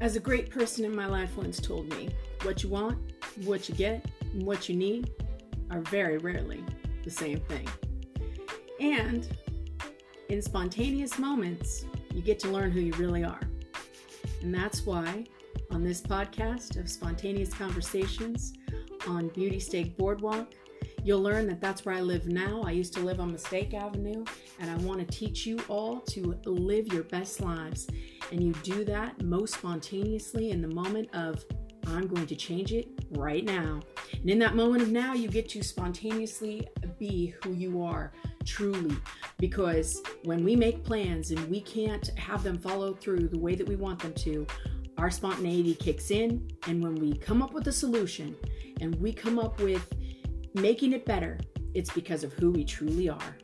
As a great person in my life once told me, what you want, what you get, and what you need are very rarely the same thing. And in spontaneous moments, you get to learn who you really are. And that's why on this podcast of spontaneous conversations on Beauty Steak Boardwalk, you'll learn that that's where I live now. I used to live on Mistake Avenue, and I want to teach you all to live your best lives. And you do that most spontaneously in the moment of, I'm going to change it right now. And in that moment of now, you get to spontaneously be who you are truly. Because when we make plans and we can't have them follow through the way that we want them to, our spontaneity kicks in. And when we come up with a solution and we come up with making it better, it's because of who we truly are.